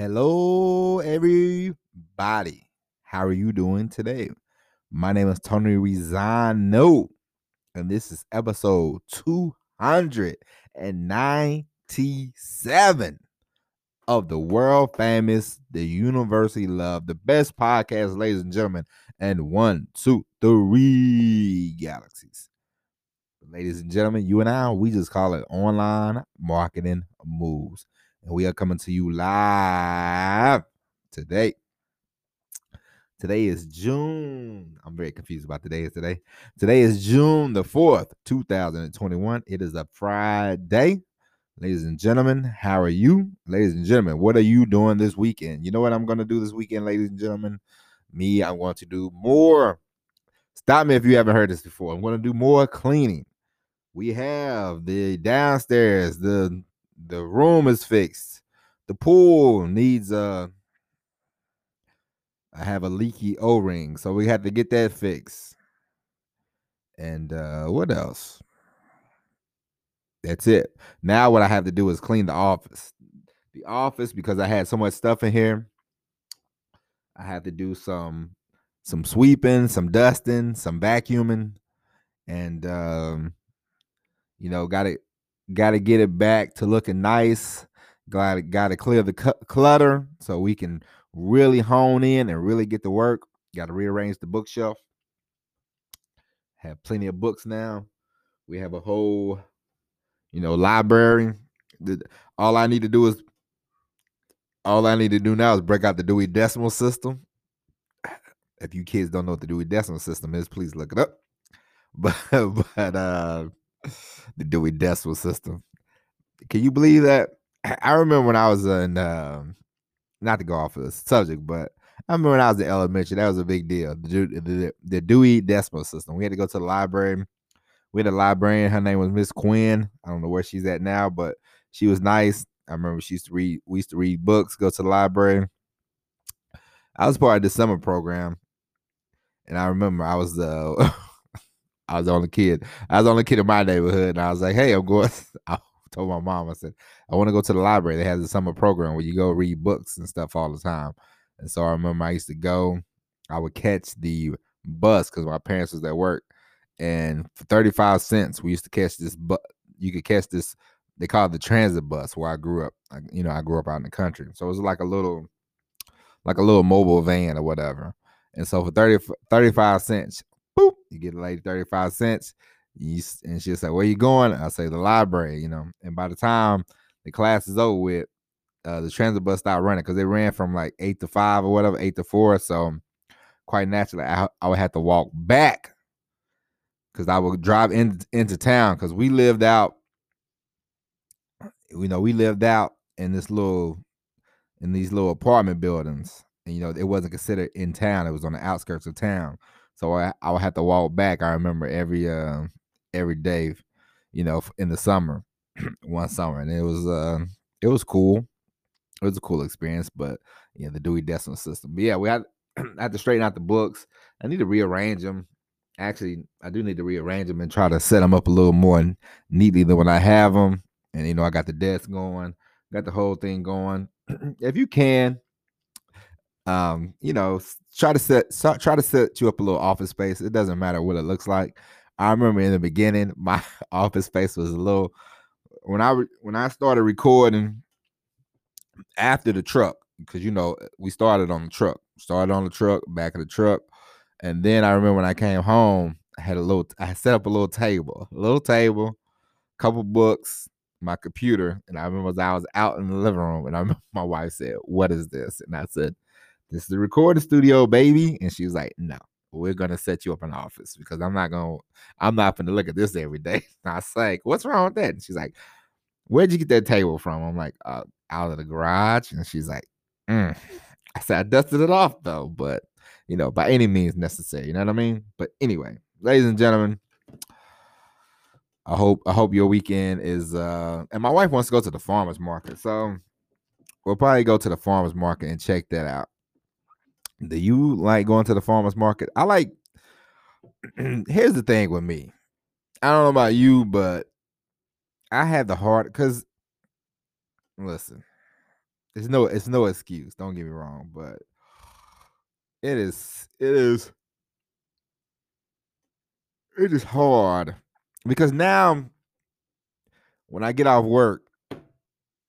Hello, everybody. How are you doing today? My name is Tony Rizano, and this is episode 297 of the world famous, the University Love, the best podcast, ladies and gentlemen, and one, two, three galaxies. Ladies and gentlemen, you and I, we just call it online marketing moves. And we are coming to you live today. Today is June. I'm very confused about today is today. Today is June the 4th, 2021. It is a Friday. Ladies and gentlemen, how are you? Ladies and gentlemen, what are you doing this weekend? You know what I'm going to do this weekend, ladies and gentlemen? Me, I want to do more. Stop me if you haven't heard this before. I'm going to do more cleaning. We have the downstairs, the the room is fixed. The pool needs a I have a leaky O-ring, so we had to get that fixed. And uh what else? That's it. Now what I have to do is clean the office. The office because I had so much stuff in here. I had to do some some sweeping, some dusting, some vacuuming, and um, you know, got to got to get it back to looking nice. Got to got to clear the cu- clutter so we can really hone in and really get to work. Got to rearrange the bookshelf. Have plenty of books now. We have a whole, you know, library. All I need to do is all I need to do now is break out the Dewey Decimal System. If you kids don't know what the Dewey Decimal System is, please look it up. But but uh the Dewey Decimal System. Can you believe that? I remember when I was in, um, not to go off of the subject, but I remember when I was in elementary, that was a big deal. The, the, the Dewey Decimal System. We had to go to the library. We had a librarian. Her name was Miss Quinn. I don't know where she's at now, but she was nice. I remember she used to read. We used to read books, go to the library. I was part of the summer program, and I remember I was the I was the only kid. I was the only kid in my neighborhood, and I was like, "Hey, I'm going." I told my mom, I said, "I want to go to the library. They have a summer program where you go read books and stuff all the time." And so I remember I used to go. I would catch the bus because my parents was at work, and for thirty five cents, we used to catch this. But you could catch this. They call it the transit bus where I grew up. I, you know, I grew up out in the country, so it was like a little, like a little mobile van or whatever. And so for 30, 35 cents, you get a lady 35 cents. You, and she'll say, Where you going? I say, The library, you know. And by the time the class is over with, uh, the transit bus stopped running because they ran from like eight to five or whatever, eight to four. So quite naturally, I, I would have to walk back because I would drive in, into town because we lived out, you know, we lived out in this little, in these little apartment buildings. And, you know, it wasn't considered in town, it was on the outskirts of town. So I, I would have to walk back. I remember every uh, every day, you know, in the summer, one summer, and it was uh, it was cool. It was a cool experience, but yeah, the Dewey Decimal System. But yeah, we had I had to straighten out the books. I need to rearrange them. Actually, I do need to rearrange them and try to set them up a little more neatly than when I have them. And you know, I got the desk going, got the whole thing going. if you can, um, you know, try to set try to set you up a little office space. It doesn't matter what it looks like. I remember in the beginning, my office space was a little when I when I started recording after the truck because you know we started on the truck, started on the truck, back of the truck, and then I remember when I came home, I had a little, I set up a little table, a little table, couple books, my computer, and I remember I was out in the living room, and I remember my wife said, "What is this?" And I said, this is the recording studio, baby. And she was like, no, we're gonna set you up an office because I'm not gonna, I'm not gonna look at this every day. And I was like, what's wrong with that? And she's like, where'd you get that table from? I'm like, uh, out of the garage. And she's like, mm. I said, I dusted it off though, but you know, by any means necessary. You know what I mean? But anyway, ladies and gentlemen, I hope I hope your weekend is uh and my wife wants to go to the farmers market. So we'll probably go to the farmers market and check that out. Do you like going to the farmers market? I like. here's the thing with me. I don't know about you, but I have the heart because listen, it's no it's no excuse. Don't get me wrong, but it is it is it is hard because now when I get off work,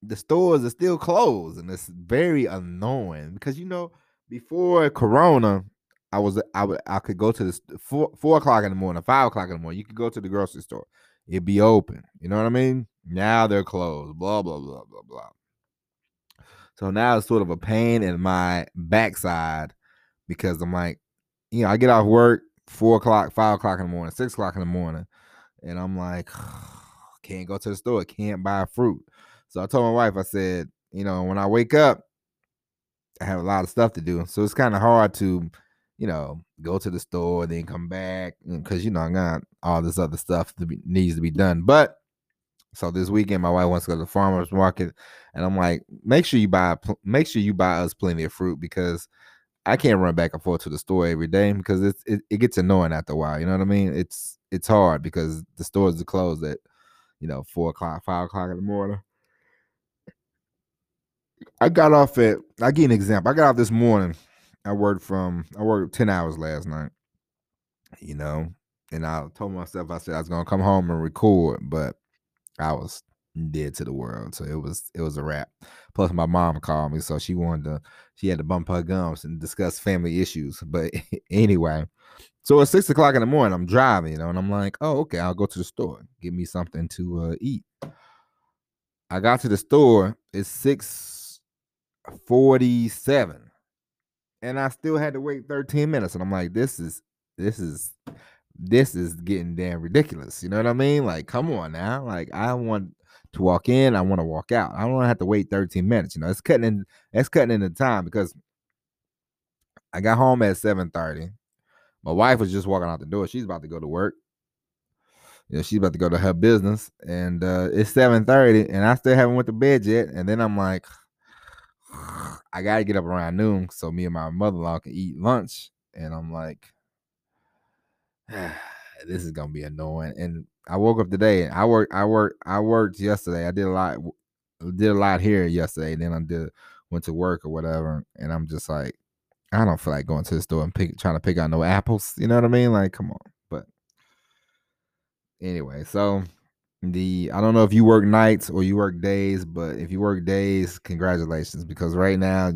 the stores are still closed, and it's very annoying because you know before Corona, I was I would I could go to the four four o'clock in the morning, five o'clock in the morning. You could go to the grocery store, it'd be open. You know what I mean? Now they're closed. Blah blah blah blah blah. So now it's sort of a pain in my backside because I'm like, you know, I get off work four o'clock, five o'clock in the morning, six o'clock in the morning, and I'm like, can't go to the store, can't buy fruit. So I told my wife, I said, you know, when I wake up, I have a lot of stuff to do. So it's kind of hard to, you know, go to the store, then come back because you know I got all this other stuff that needs to be done. But so this weekend, my wife wants to go to the farmers market, and I'm like, make sure you buy, make sure you buy us plenty of fruit because I can't run back and forth to the store every day because it, it gets annoying after a while. You know what I mean? It's it's hard because the stores are closed at you know four o'clock, five o'clock in the morning. I got off at I give an example. I got off this morning. I worked from I worked 10 hours last night. You know, and I told myself I said I was gonna come home and record, but I was dead to the world. So it was it was a wrap. Plus my mom called me, so she wanted to she had to bump her gums and discuss family issues. But anyway, so it's six o'clock in the morning. I'm driving, you know, and I'm like, oh, okay, I'll go to the store, give me something to uh, eat. I got to the store. It's six forty-seven, and I still had to wait thirteen minutes. And I'm like, this is this is this is getting damn ridiculous. You know what I mean? Like, come on now. Like, I want to walk in, I want to walk out. I don't want to have to wait 13 minutes. You know, it's cutting in, it's cutting in the time because I got home at 7:30. My wife was just walking out the door. She's about to go to work. You know, she's about to go to her business, and uh, it's 7:30, and I still haven't went to bed yet. And then I'm like, I gotta get up around noon so me and my mother-in-law can eat lunch. And I'm like, this is gonna be annoying. And I woke up today. And I worked. I worked. I worked yesterday. I did a lot. Did a lot here yesterday. Then I did went to work or whatever. And I'm just like, I don't feel like going to the store and pick trying to pick out no apples. You know what I mean? Like, come on. But anyway, so the I don't know if you work nights or you work days, but if you work days, congratulations because right now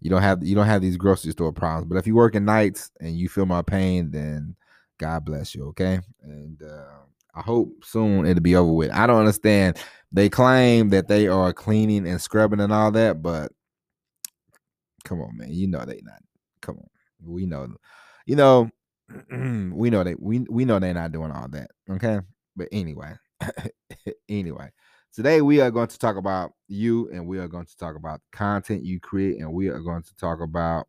you don't have you don't have these grocery store problems. But if you work in nights and you feel my pain, then God bless you, okay? And uh, I hope soon it'll be over with. I don't understand. They claim that they are cleaning and scrubbing and all that, but come on, man. You know they not. Come on. We know. You know, we know they we we know they're not doing all that. Okay. But anyway, anyway, today we are going to talk about you and we are going to talk about content you create and we are going to talk about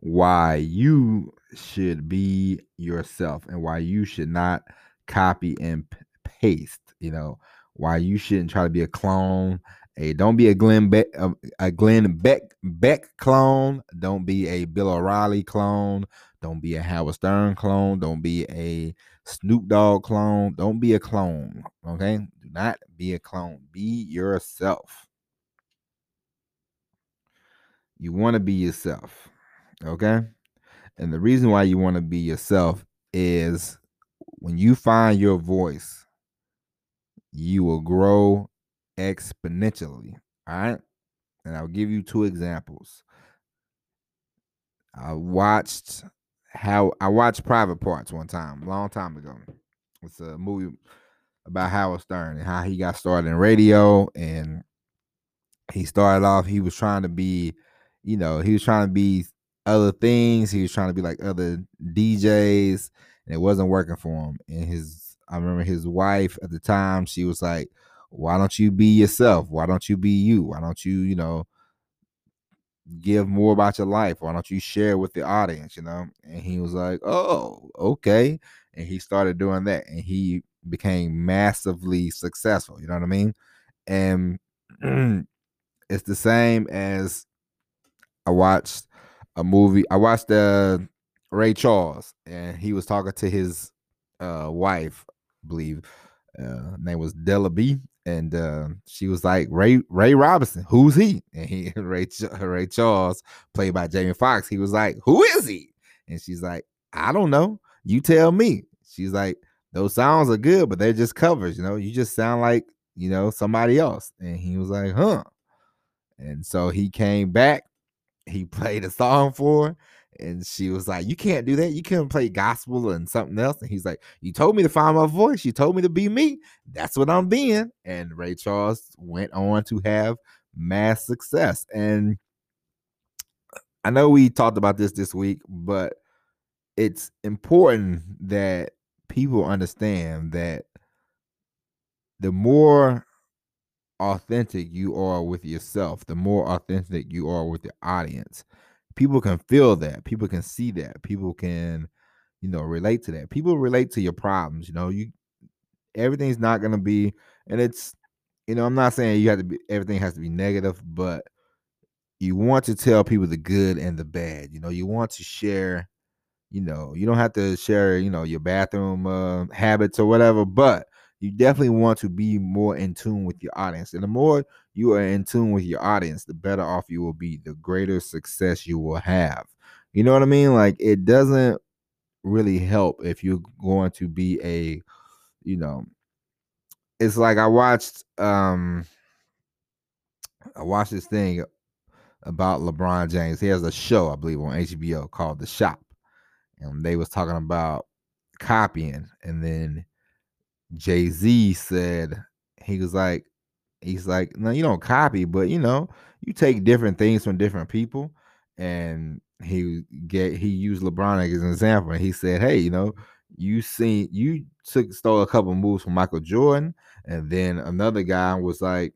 why you should be yourself and why you should not copy and paste. You know, why you shouldn't try to be a clone. Hey, don't be a Glenn Beck, a, Glenn Beck Beck clone. Don't be a Bill O'Reilly clone. Don't be a Howard Stern clone. Don't be a Snoop Dogg clone. Don't be a clone. Okay, do not be a clone. Be yourself. You want to be yourself. Okay. And the reason why you want to be yourself is when you find your voice, you will grow exponentially. All right. And I'll give you two examples. I watched how I watched Private Parts one time, long time ago. It's a movie about Howard Stern and how he got started in radio. And he started off, he was trying to be, you know, he was trying to be other things. He was trying to be like other DJs, and it wasn't working for him. And his, I remember his wife at the time. She was like, "Why don't you be yourself? Why don't you be you? Why don't you, you know, give more about your life? Why don't you share with the audience? You know?" And he was like, "Oh, okay." And he started doing that, and he became massively successful. You know what I mean? And it's the same as I watched a movie. I watched uh, Ray Charles, and he was talking to his uh, wife, I believe. Uh, name was Della Bea, and uh, she was like Ray Ray Robinson, who's he? And he Ray Ray Charles, played by Jamie Foxx, he was like, who is he? And she's like, I don't know. You tell me. She's like, those sounds are good, but they're just covers. You know, you just sound like you know somebody else. And he was like, huh. And so he came back. He played a song for her, and she was like, "You can't do that. You can't play gospel and something else." And he's like, "You told me to find my voice. You told me to be me. That's what I'm being." And Ray Charles went on to have mass success. And I know we talked about this this week, but it's important that people understand that the more authentic you are with yourself, the more authentic you are with the audience, people can feel that. People can see that. People can, you know, relate to that. People relate to your problems. You know, you everything's not gonna be, and it's, you know, I'm not saying you have to be everything has to be negative, but you want to tell people the good and the bad. You know, you want to share. You know, you don't have to share, you know, your bathroom uh, habits or whatever, but you definitely want to be more in tune with your audience. And the more you are in tune with your audience, the better off you will be, the greater success you will have. You know what I mean? Like it doesn't really help if you're going to be a, you know, it's like I watched um I watched this thing about LeBron James. He has a show, I believe, on HBO called The Shop. And they was talking about copying and then Jay Z said he was like, he's like, no, you don't copy, but you know, you take different things from different people. And he get he used LeBron as an example, and he said, hey, you know, you seen you took stole a couple moves from Michael Jordan, and then another guy was like,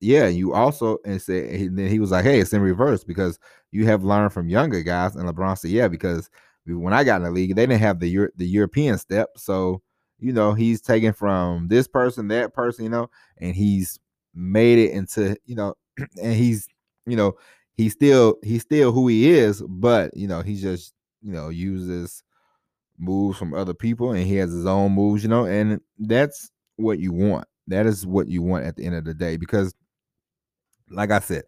yeah, you also and said and then he was like, hey, it's in reverse because you have learned from younger guys, and LeBron said, yeah, because when I got in the league, they didn't have the Euro- the European step, so you know, he's taken from this person, that person, you know, and he's made it into, you know, and he's, you know, he's still he's still who he is, but you know, he just, you know, uses moves from other people and he has his own moves, you know, and that's what you want. That is what you want at the end of the day because like I said,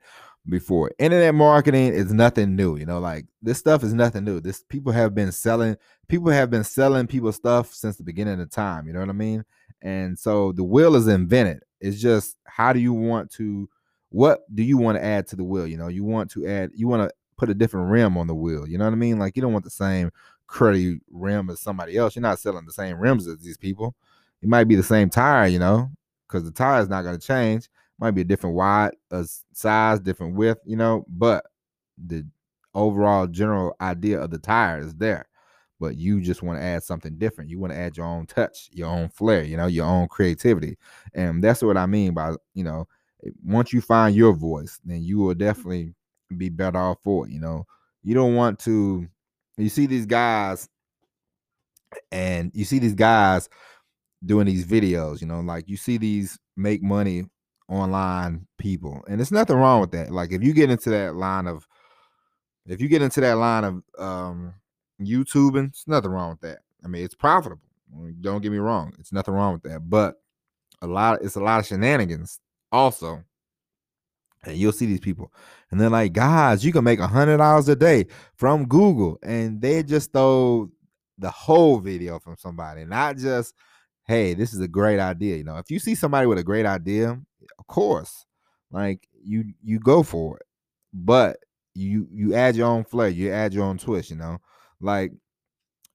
before. Internet marketing is nothing new. You know, like this stuff is nothing new. This people have been selling, people have been selling people stuff since the beginning of time. You know what I mean? And so the wheel is invented. It's just how do you want to what do you want to add to the wheel? You know, you want to add, you want to put a different rim on the wheel. You know what I mean? Like you don't want the same cruddy rim as somebody else. You're not selling the same rims as these people. It might be the same tire, you know, because the tire is not going to change might be a different wide a size, different width, you know, but the overall general idea of the tire is there. But you just want to add something different. You want to add your own touch, your own flair, you know, your own creativity. And that's what I mean by, you know, eh, once you find your voice, then you will definitely be better off for it. You know, you don't want to, you see these guys and you see these guys doing these videos, you know, like you see these make money online people. And it's nothing wrong with that. Like if you get into that line of if you get into that line of um YouTubing, it's nothing wrong with that. I mean, it's profitable. Don't get me wrong. It's nothing wrong with that. But a lot it's a lot of shenanigans also. And you'll see these people. And they're like, guys, you can make a hundred dollars a day from Google. And they just throw the whole video from somebody, not just hey, this is a great idea. You know, if you see somebody with a great idea, of course, like you you go for it. But you you add your own flair, you add your own twist, you know. Like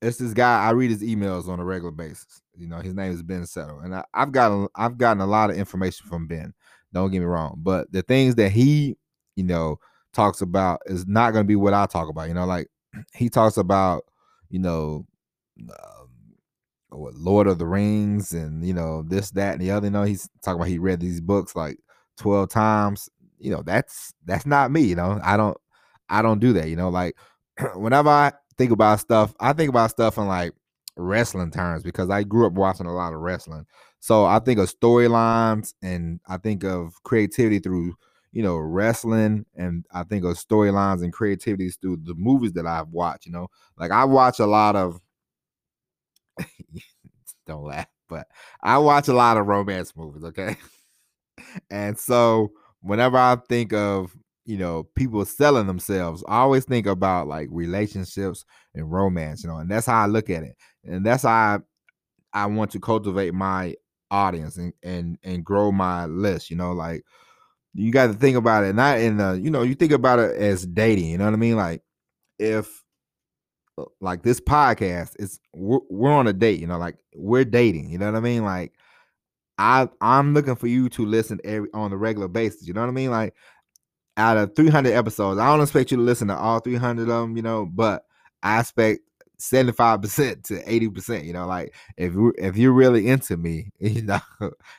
it's this guy, I read his emails on a regular basis. You know, his name is Ben Settle. And I, I've gotten I've gotten a lot of information from Ben. Don't get me wrong. But the things that he, you know, talks about is not gonna be what I talk about. You know, like he talks about, you know, uh, what Lord of the Rings and you know this, that, and the other. You know, he's talking about he read these books like 12 times. You know, that's that's not me, you know. I don't I don't do that, you know, like whenever I think about stuff, I think about stuff in like wrestling terms because I grew up watching a lot of wrestling. So I think of storylines and I think of creativity through, you know, wrestling and I think of storylines and creativities through the movies that I've watched, you know. Like I watch a lot of don't laugh. but I watch a lot of romance movies, okay? and so whenever I think of you know people selling themselves, I always think about like relationships and romance, you know, and that's how I look at it, and that's how I, I want to cultivate my audience and and and grow my list, you know, like you got to think about it not in the you know you think about it as dating you know what i mean like if Uh, like this podcast is we're, we're on a date you know like we're dating you know what i mean like i i'm looking for you to listen every on a regular basis you know what i mean like out of 300 episodes i don't expect you to listen to all 300 of them you know but i expect 75% to 80%, you know, like if you if you're really into me, you know,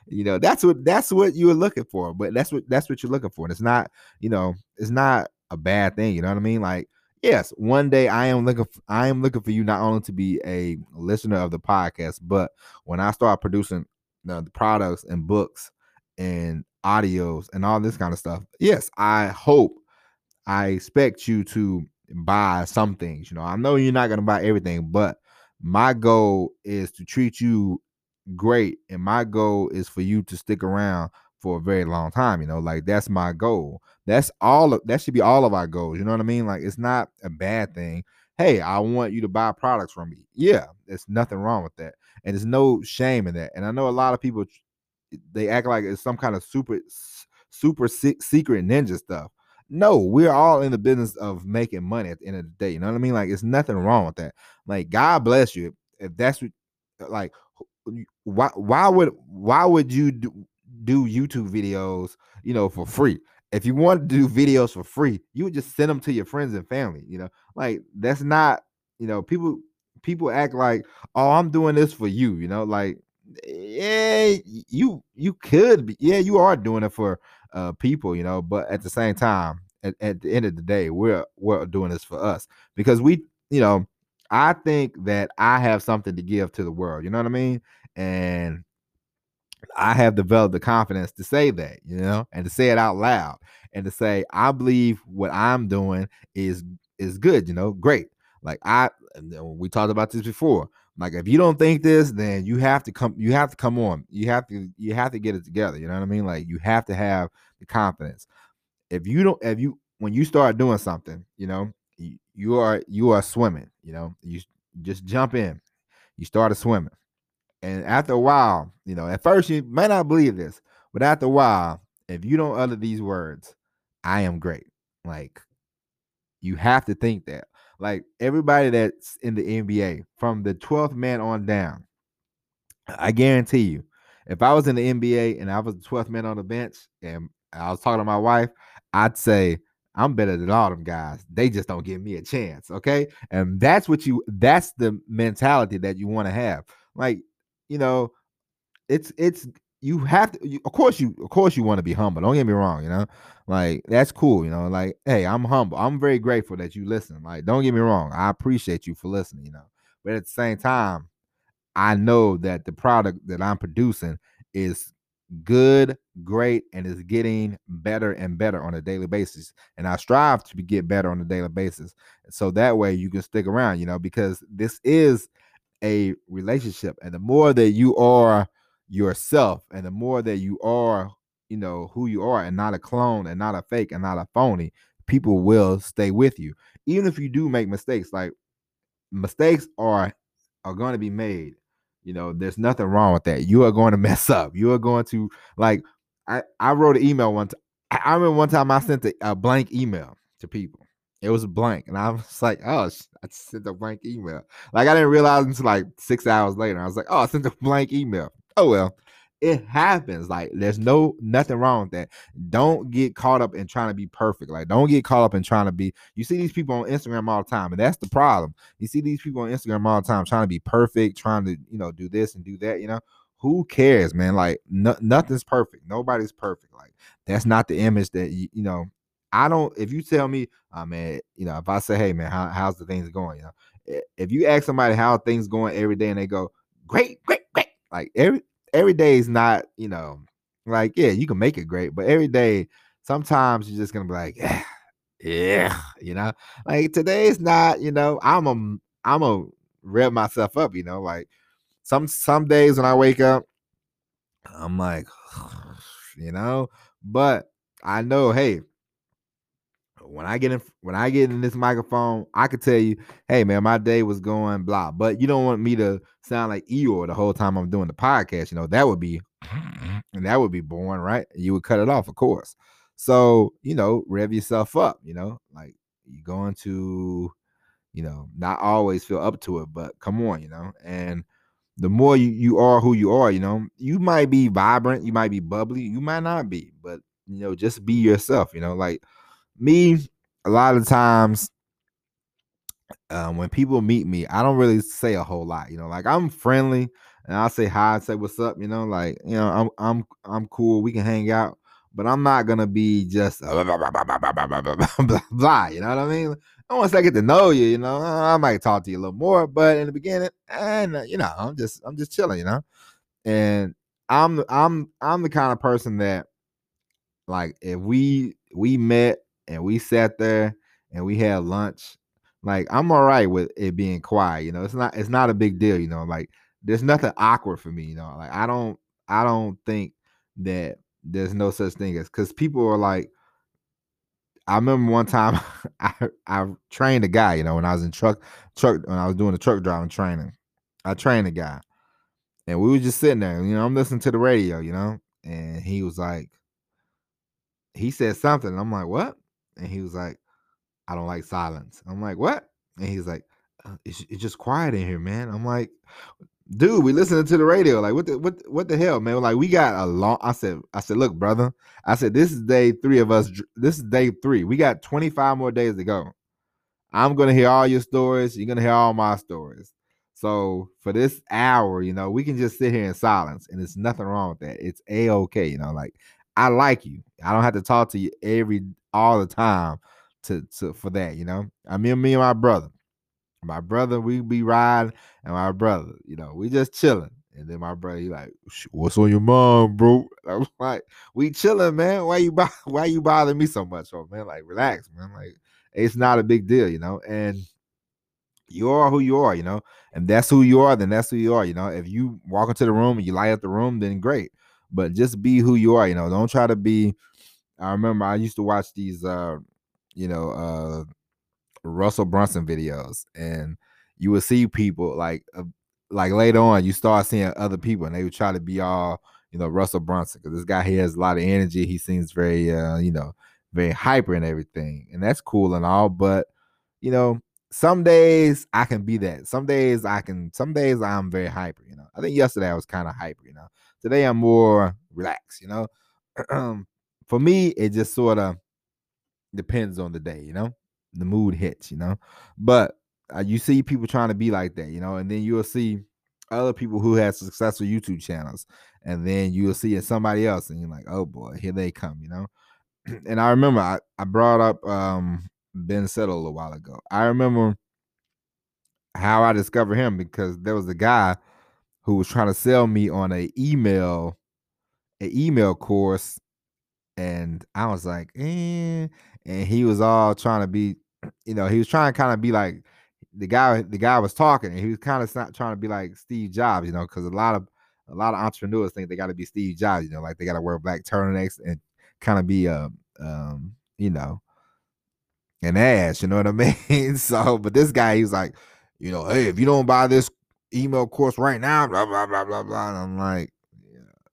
you know, that's what that's what you're looking for. But that's what that's what you're looking for. And it's not, you know, it's not a bad thing, you know what I mean? Like, yes, one day I am looking for, I am looking for you not only to be a listener of the podcast, but when I start producing the, the products and books and audios and all this kind of stuff, yes, I hope I expect you to buy some things. You know, I know you're not gonna buy everything, but my goal is to treat you great, and my goal is for you to stick around for a very long time. You know, like that's my goal. That's all of that should be all of our goals. You know what I mean? Like it's not a bad thing. Hey, I want you to buy products from me. Yeah, there's nothing wrong with that, and there's no shame in that. And I know a lot of people they act like it's some kind of super super secret ninja stuff. No, we're all in the business of making money at the end of the day. You know what I mean? Like, it's nothing wrong with that. Like, God bless you. If that's what, like, why why would why would you do, do YouTube videos, you know, for free? If you want to do videos for free, you would just send them to your friends and family. You know, like that's not, you know, people people act like, oh, I'm doing this for you. You know, like yeah, you you could be, yeah, you are doing it for uh people, you know, but at the same time, at, at the end of the day, we're we're doing this for us because we, you know, I think that I have something to give to the world, you know what I mean? And I have developed the confidence to say that, you know, and to say it out loud and to say I believe what I'm doing is is good, you know, great. Like I we talked about this before. Like if you don't think this, then you have to come. You have to come on. You have to. You have to get it together. You know what I mean? Like you have to have the confidence. If you don't, if you when you start doing something, you know, you, you are you are swimming. You know, you just jump in. You started swimming, and after a while, you know, at first you may not believe this, but after a while, if you don't utter these words, "I am great," like you have to think that. Like everybody that's in the NBA, from the 12th man on down, I guarantee you, if I was in the NBA and I was the 12th man on the bench and I was talking to my wife, I'd say, I'm better than all them guys. They just don't give me a chance. Okay. And that's what you that's the mentality that you want to have. Like, you know, it's it's you have to you, of course you of course you want to be humble don't get me wrong you know like that's cool you know like hey i'm humble i'm very grateful that you listen like don't get me wrong i appreciate you for listening you know but at the same time i know that the product that i'm producing is good great and is getting better and better on a daily basis and i strive to get better on a daily basis so that way you can stick around you know because this is a relationship and the more that you are yourself and the more that you are you know who you are and not a clone and not a fake and not a phony people will stay with you. Even if you do make mistakes like mistakes are are going to be made you know there's nothing wrong with that. You are going to mess up. You are going to like i i wrote an email time i remember one time i sent a, a blank email to people it was blank and i was like oh i sent a blank email. Like i didn't realize until like six hours later i was like oh i sent a blank email. Oh well it happens like there's no nothing wrong with that. Don't get caught up in trying to be perfect like don't get caught up in trying to be you see these people on instagram all the time and that's the problem. You see these people on instagram all the time trying to be perfect trying to you know do this and do that you know? Who cares man? Like no, nothing's perfect. Nobody's perfect like that's not the image that you, you know i don't if you tell me oh man you know if i say hey man how, how's the things going? you know if you ask somebody how things going every day and they go great great great like every every day is not, you know, like, yeah, you can make it great, but every day, sometimes you're just gonna be like, yeah, yeah, you know, like today's not, you know, I'm a I'm a rev myself up, you know, like some some days when I wake up, I'm like, you know, but I know, hey, when I get in when I get in this microphone, I could tell you, hey man, my day was going blah. But you don't want me to sound like Eeyore the whole time I'm doing the podcast. You know, that would be and that would be boring, right? You would cut it off, of course. So, you know, rev yourself up, you know, like you're going to, you know, not always feel up to it, but come on, you know, and the more you, you are who you are, you know, you might be vibrant, you might be bubbly, you might not be, but you know, just be yourself, you know, like me, a lot of times um, when people meet me, I don't really say a whole lot, you know, like I'm friendly and I'll say hi, say what's up, you know, like, you know, I'm I'm I'm cool, we can hang out, but I'm not gonna be just blah, blah, blah, blah, blah blah blah blah. blah, blah you know what I mean? Once I get to know you, you know, I might talk to you a little more, but in the beginning, and you know, I'm just I'm just chilling, you know. And I'm I'm I'm the kind of person that like if we we met and we sat there and we had lunch, like I'm all right with it being quiet, you know. It's not it's not a big deal, you know, like there's nothing awkward for me, you know. Like I don't I don't think that there's no such thing as because people are like I remember one time I I trained a guy, you know, when I was in truck truck when I was doing the truck driving training. I trained a guy. And we were just sitting there, you know, I'm listening to the radio, you know, and he was like, he said something. I'm like, what? And he was like, I don't like silence. I'm like, what? And he's like, uh, it's, it's just quiet in here, man. I'm like, dude, we listening to the radio. Like, what the what what the hell, man? Like, we got a long. I said, I said, look, brother. I said, this is day three of us. This is day three. We got 25 more days to go. I'm gonna hear all your stories. You're gonna hear all my stories. So for this hour, you know, we can just sit here in silence, and there's nothing wrong with that. It's a okay, you know. Like I like you. I don't have to talk to you every all the time to to for that, you know. I mean, me and my brother my brother, we be riding, and my brother, you know, we just chilling. And then my brother, he like, "What's on your mind, bro?" I was like, "We chilling, man. Why you why you bothering me so much, oh man? Like, relax, man. Like, it's not a big deal, you know." And you are who you are, you know, and that's who you are. Then that's who you are, you know. If you walk into the room and you light up the room, then great. But just be who you are, you know. Don't try to be. I remember I used to watch these, uh, you know, uh, Russell Brunson videos, and you would see people like uh, like later on, you start seeing other people, and they would try to be all you know Russell Brunson because this guy he has a lot of energy. He seems very uh, you know very hyper and everything, and that's cool and all. But you know, some days I can be that. Some days I can. Some days I'm very hyper. You know, I think yesterday I was kind of hyper. You know, today I'm more relaxed. You know, for me it just sort of depends on the day. You know the mood hits, you know. But uh, you see people trying to be like that, you know, and then you'll see other people who have successful YouTube channels, and then you'll see it somebody else, and you're like, oh boy, here they come, you know. and I remember I, I brought up um Ben Settle a while ago. I remember how I discovered him because there was a guy who was trying to sell me on a email, an email course, and I was like, eh, and he was all trying to be, you know, he was trying to kind of be like the guy. The guy was talking, and he was kind of trying to be like Steve Jobs, you know, because a lot of a lot of entrepreneurs think they got to be Steve Jobs, you know, like they got to wear black turtlenecks and kind of be a, um, um, you know, an ass. You know what I mean? so, but this guy, he's like, you know, hey, if you don't buy this email course right now, blah blah blah blah blah. And I'm like,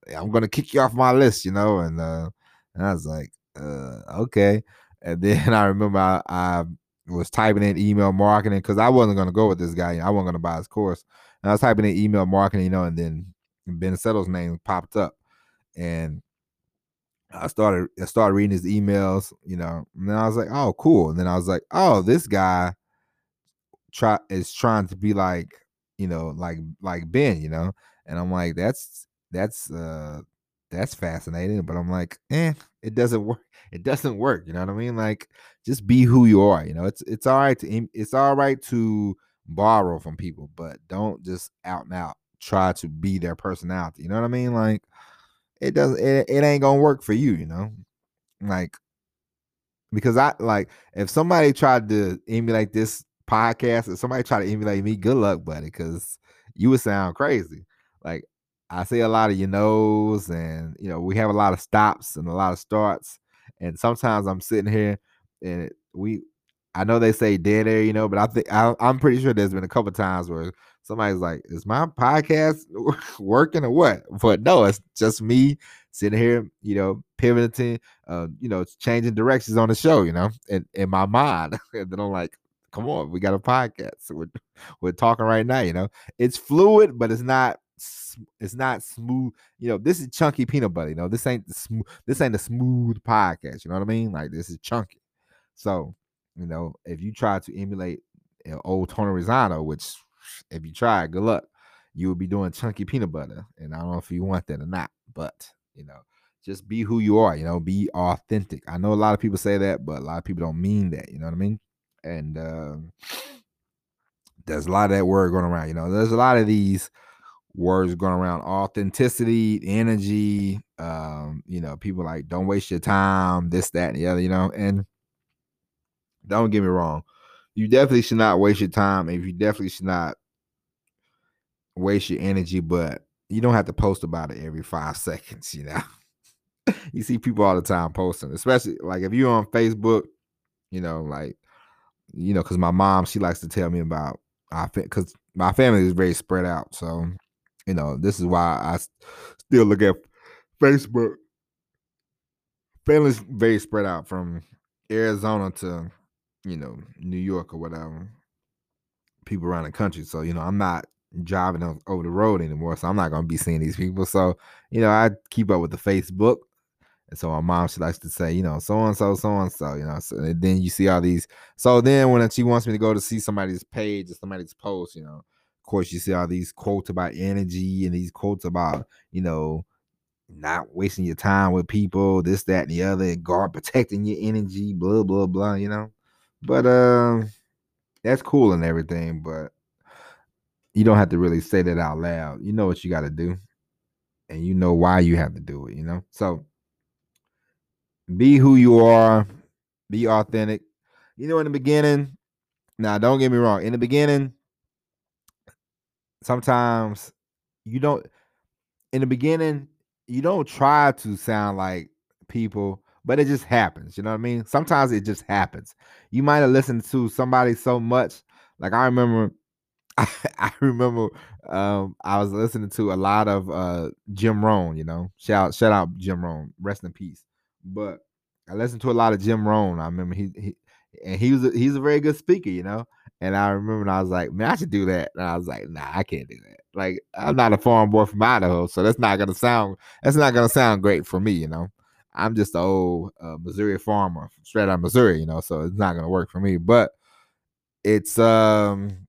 yeah, I'm gonna kick you off my list, you know, and uh, and I was like, uh, okay. And then I remember I, I was typing in email marketing because I wasn't going to go with this guy. I wasn't going to buy his course. And I was typing in email marketing, you know, and then Ben Settle's name popped up. And I started I started reading his emails, you know, and then I was like, oh, cool. And then I was like, oh, this guy try is trying to be like, you know, like like Ben, you know. And I'm like, that's that's uh that's fascinating. But I'm like, eh, it doesn't work. It doesn't work. You know what I mean? Like, just be who you are. You know, it's it's all right to it's all right to borrow from people, but don't just out and out try to be their personality. You know what I mean? Like, it doesn't. It, it ain't gonna work for you. You know, like because I like if somebody tried to emulate this podcast, if somebody tried to emulate me, good luck, buddy, because you would sound crazy. Like I say a lot of you knows, and you know, we have a lot of stops and a lot of starts. And sometimes I'm sitting here and we I know they say dead air, you know, but I think I, am pretty sure there's been a couple times where somebody's like, "Is my podcast working or what?" But no, it's just me sitting here, you know, pivoting, uh, you know, changing directions on the show, you know, in, in my mind. and then I'm like, "Come on, we got a podcast. We're we're talking right now, you know. It's fluid, but it's not it's not smooth. You know, this is chunky peanut butter. You know, this ain't the smooth. This ain't a smooth podcast. You know what I mean? Like this is chunky. So you know, if you try to emulate an old Tony Rosano, which if you try, good luck. You will be doing chunky peanut butter, and I don't know if you want that or not, but you know, just be who you are. You know, be authentic. I know a lot of people say that, but a lot of people don't mean that. You know what I mean? And uh, there's a lot of that word going around. You know, there's a lot of these words going around authenticity energy um you know people like don't waste your time this that and the other you know and don't get me wrong. You definitely should not waste your time. And you definitely should not waste your energy, but you don't have to post about it every five seconds, you know. you see people all the time posting, especially like if you're on Facebook, you know, like, you know, because my mom, she likes to tell me about I because my family is very spread out. So, you know, this is why I still look at Facebook. Family's very spread out from Arizona to you know, New York or whatever, people around the country. So, you know, I'm not driving over the road anymore. So I'm not gonna be seeing these people. So, you know, I keep up with the Facebook. And so my mom, she likes to say, you know, so and so, so and so, you know. So then you see all these. So then when she wants me to go to see somebody's page or somebody's post, you know, course you see all these quotes about energy and these quotes about, you know, not wasting your time with people, this, that, and the other, and guard protecting your energy, blah, blah, blah, you know. But um, that's cool and everything, but you don't have to really say that out loud. You know what you got to do, and you know why you have to do it. You know, so be who you are, be authentic. You know, in the beginning, now don't get me wrong. In the beginning, sometimes you don't. In the beginning, you don't try to sound like people but it just happens. You know what I mean? Sometimes it just happens. You might have listened to somebody so much. Like I remember, I, I remember um, I was listening to a lot of uh, Jim Rohn. You know, shout shout out Jim Rohn, rest in peace. But I listened to a lot of Jim Rohn. I remember he, he and he was a, he's a very good speaker. You know, and I remember I was like, man, I should do that. And I was like, nah, I can't do that. Like I'm not a farm boy from Idaho, so that's not gonna sound that's not gonna sound great for me. You know. I'm just an old uh, Missouri farmer, straight out of Missouri, you know, so it's not gonna work for me. But it's um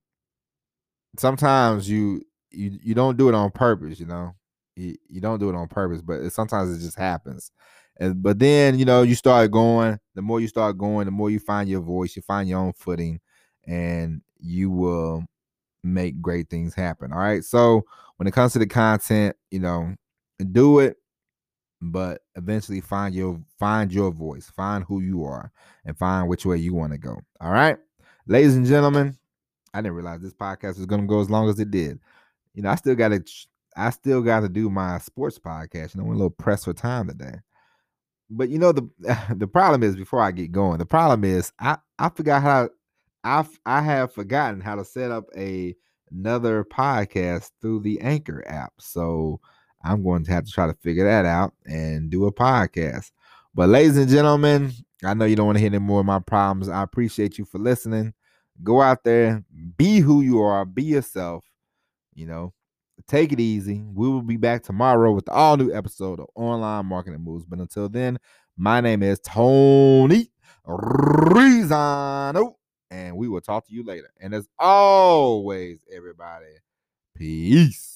sometimes you you you don't do it on purpose, you know. You, you don't do it on purpose, but it, sometimes it just happens. And but then you know you start going. The more you start going, the more you find your voice. You find your own footing, and you will make great things happen. All right. So when it comes to the content, you know, do it but eventually find your find your voice, find who you are, and find which way you want to go. All right, ladies and gentlemen, I didn't realize this podcast was gonna go as long as it did. You know, I still got to I still got to do my sports podcast. You know, I'm a little pressed for time today. But you know the the problem is before I get going, the problem is I I forgot how I I have forgotten how to set up a another podcast through the Anchor app. So I'm going to have to try to figure that out and do a podcast. But, ladies and gentlemen, I know you don't want to hear any more of my problems. I appreciate you for listening. Go out there, be who you are, be yourself. You know, take it easy. We will be back tomorrow with the all new episode of Online Marketing Moves. But until then, my name is Tony Rizano, and we will talk to you later. And as always, everybody, peace.